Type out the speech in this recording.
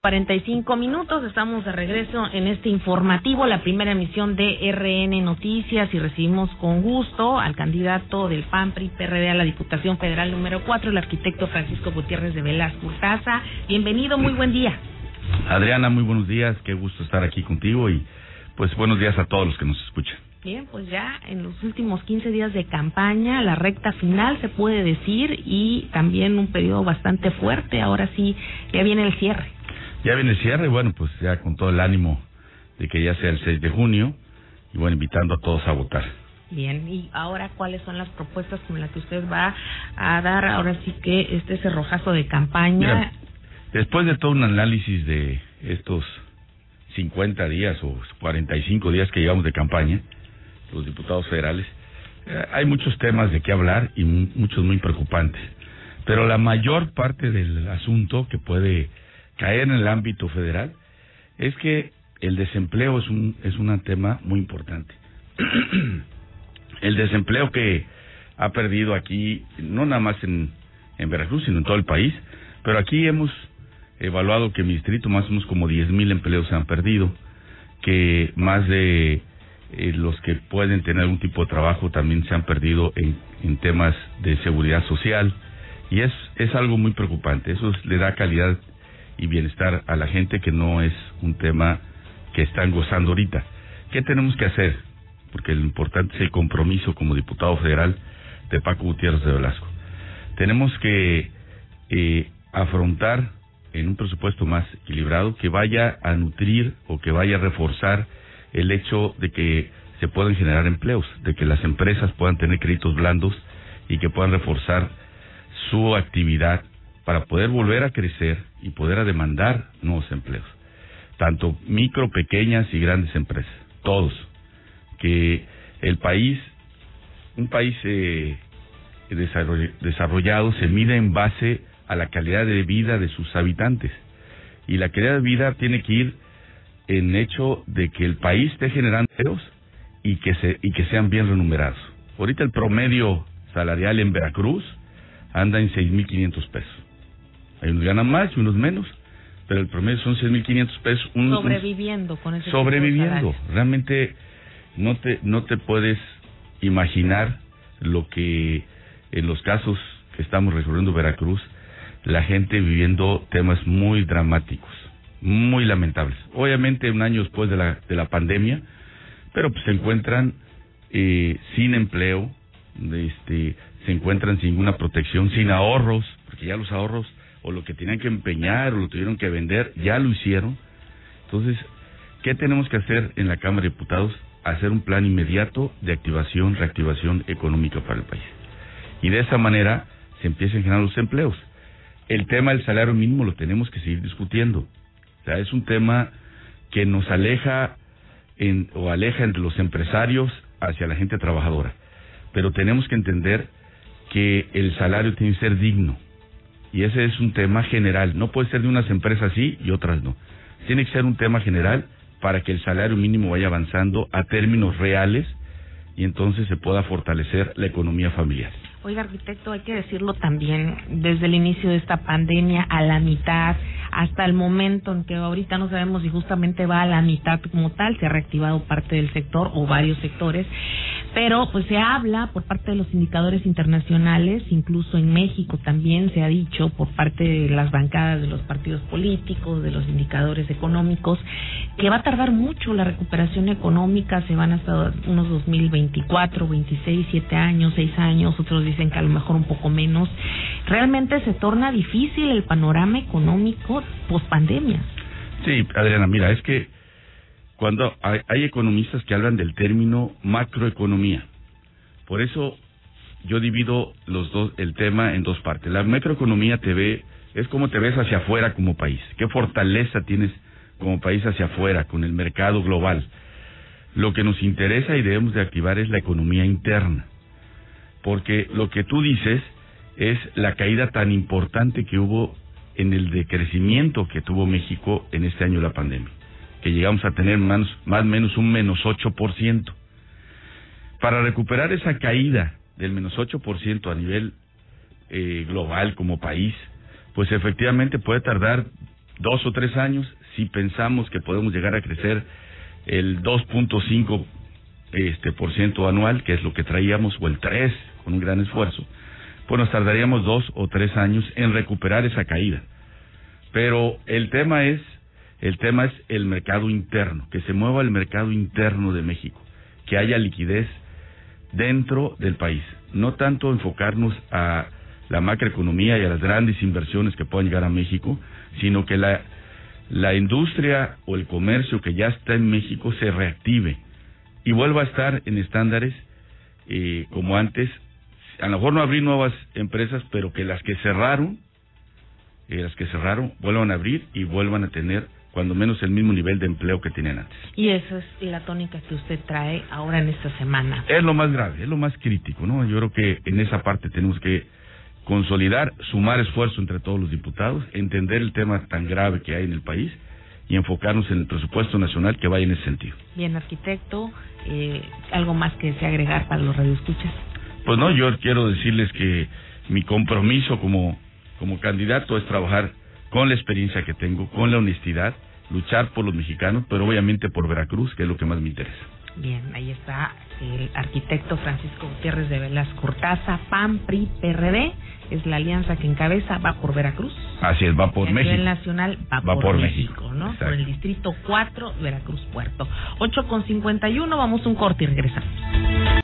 45 minutos, estamos de regreso en este informativo, la primera emisión de RN Noticias y recibimos con gusto al candidato del PAN PRI PRD a la Diputación Federal número 4, el arquitecto Francisco Gutiérrez de Velasco Urtaza. Bienvenido, muy buen día. Adriana, muy buenos días, qué gusto estar aquí contigo y pues buenos días a todos los que nos escuchan. Bien, pues ya en los últimos 15 días de campaña, la recta final se puede decir y también un periodo bastante fuerte, ahora sí, ya viene el cierre. Ya viene el cierre, bueno, pues ya con todo el ánimo de que ya sea el 6 de junio y bueno, invitando a todos a votar. Bien, y ahora cuáles son las propuestas con las que usted va a dar ahora sí que este cerrojazo de campaña. después de todo un análisis de estos 50 días o 45 días que llevamos de campaña, los diputados federales, eh, hay muchos temas de qué hablar y muchos muy preocupantes. Pero la mayor parte del asunto que puede caer en el ámbito federal es que el desempleo es un es un tema muy importante. el desempleo que ha perdido aquí, no nada más en, en Veracruz, sino en todo el país, pero aquí hemos evaluado que en mi distrito más o menos como 10 mil empleos se han perdido, que más de eh, los que pueden tener algún tipo de trabajo también se han perdido en, en temas de seguridad social, y es, es algo muy preocupante, eso le da calidad y bienestar a la gente, que no es un tema que están gozando ahorita. ¿Qué tenemos que hacer? Porque lo importante es el compromiso como diputado federal de Paco Gutiérrez de Velasco. Tenemos que eh, afrontar en un presupuesto más equilibrado que vaya a nutrir o que vaya a reforzar el hecho de que se puedan generar empleos, de que las empresas puedan tener créditos blandos y que puedan reforzar su actividad para poder volver a crecer y poder demandar nuevos empleos. Tanto micro, pequeñas y grandes empresas. Todos. Que el país, un país eh, desarrollado se mide en base a la calidad de vida de sus habitantes. Y la calidad de vida tiene que ir en hecho de que el país esté generando empleos y que, se, y que sean bien remunerados. Ahorita el promedio salarial en Veracruz anda en 6.500 pesos. Hay unos ganan más y unos menos, pero el promedio son 6.500 pesos. sobreviviendo con ese Sobreviviendo. Realmente no te, no te puedes imaginar lo que en los casos que estamos resolviendo Veracruz, la gente viviendo temas muy dramáticos, muy lamentables. Obviamente un año después de la, de la pandemia, pero pues se encuentran eh, sin empleo, este, se encuentran sin ninguna protección, sin ahorros, porque ya los ahorros o lo que tenían que empeñar o lo tuvieron que vender, ya lo hicieron. Entonces, ¿qué tenemos que hacer en la Cámara de Diputados? Hacer un plan inmediato de activación, reactivación económica para el país. Y de esa manera se empiecen a generar los empleos. El tema del salario mínimo lo tenemos que seguir discutiendo. O sea, es un tema que nos aleja en, o aleja entre los empresarios hacia la gente trabajadora. Pero tenemos que entender que el salario tiene que ser digno y ese es un tema general. No puede ser de unas empresas sí y otras no. Tiene que ser un tema general para que el salario mínimo vaya avanzando a términos reales y entonces se pueda fortalecer la economía familiar. Oiga, arquitecto, hay que decirlo también, desde el inicio de esta pandemia a la mitad, hasta el momento en que ahorita no sabemos si justamente va a la mitad como tal, se ha reactivado parte del sector o varios sectores, pero pues se habla por parte de los indicadores internacionales, incluso en México también se ha dicho por parte de las bancadas de los partidos políticos, de los indicadores económicos, que va a tardar mucho la recuperación económica, se van hasta unos 2024, 26, 7 años, 6 años, otros dicen que a lo mejor un poco menos. Realmente se torna difícil el panorama económico post pandemia. Sí, Adriana, mira, es que cuando hay, economistas que hablan del término macroeconomía. Por eso yo divido los dos el tema en dos partes. La macroeconomía te ve es como te ves hacia afuera como país. ¿Qué fortaleza tienes como país hacia afuera con el mercado global? Lo que nos interesa y debemos de activar es la economía interna. Porque lo que tú dices es la caída tan importante que hubo en el decrecimiento que tuvo México en este año la pandemia que llegamos a tener más, más o menos un menos 8%. Para recuperar esa caída del menos 8% a nivel eh, global como país, pues efectivamente puede tardar dos o tres años, si pensamos que podemos llegar a crecer el 2.5 este por ciento anual, que es lo que traíamos, o el 3 con un gran esfuerzo, pues nos tardaríamos dos o tres años en recuperar esa caída. Pero el tema es, el tema es el mercado interno, que se mueva el mercado interno de México, que haya liquidez dentro del país, no tanto enfocarnos a la macroeconomía y a las grandes inversiones que puedan llegar a México, sino que la, la industria o el comercio que ya está en México se reactive y vuelva a estar en estándares eh, como antes. A lo mejor no abrir nuevas empresas, pero que las que cerraron, eh, las que cerraron, vuelvan a abrir y vuelvan a tener cuando menos el mismo nivel de empleo que tenían antes. Y esa es la tónica que usted trae ahora en esta semana. Es lo más grave, es lo más crítico, ¿no? Yo creo que en esa parte tenemos que consolidar, sumar esfuerzo entre todos los diputados, entender el tema tan grave que hay en el país y enfocarnos en el presupuesto nacional que vaya en ese sentido. Bien, arquitecto, eh, ¿algo más que desea agregar para los radioescuchas? Pues no, yo quiero decirles que mi compromiso como, como candidato es trabajar con la experiencia que tengo, con la honestidad, luchar por los mexicanos, pero obviamente por Veracruz, que es lo que más me interesa. Bien, ahí está el arquitecto Francisco Gutiérrez de Velas Cortaza, PAN, PRI, PRD, es la alianza que encabeza, va por Veracruz. Así es, va por México. A nivel nacional va, por, México, ¿no? Por el distrito 4, Veracruz Puerto. 8 con 51, vamos un corte y regresamos.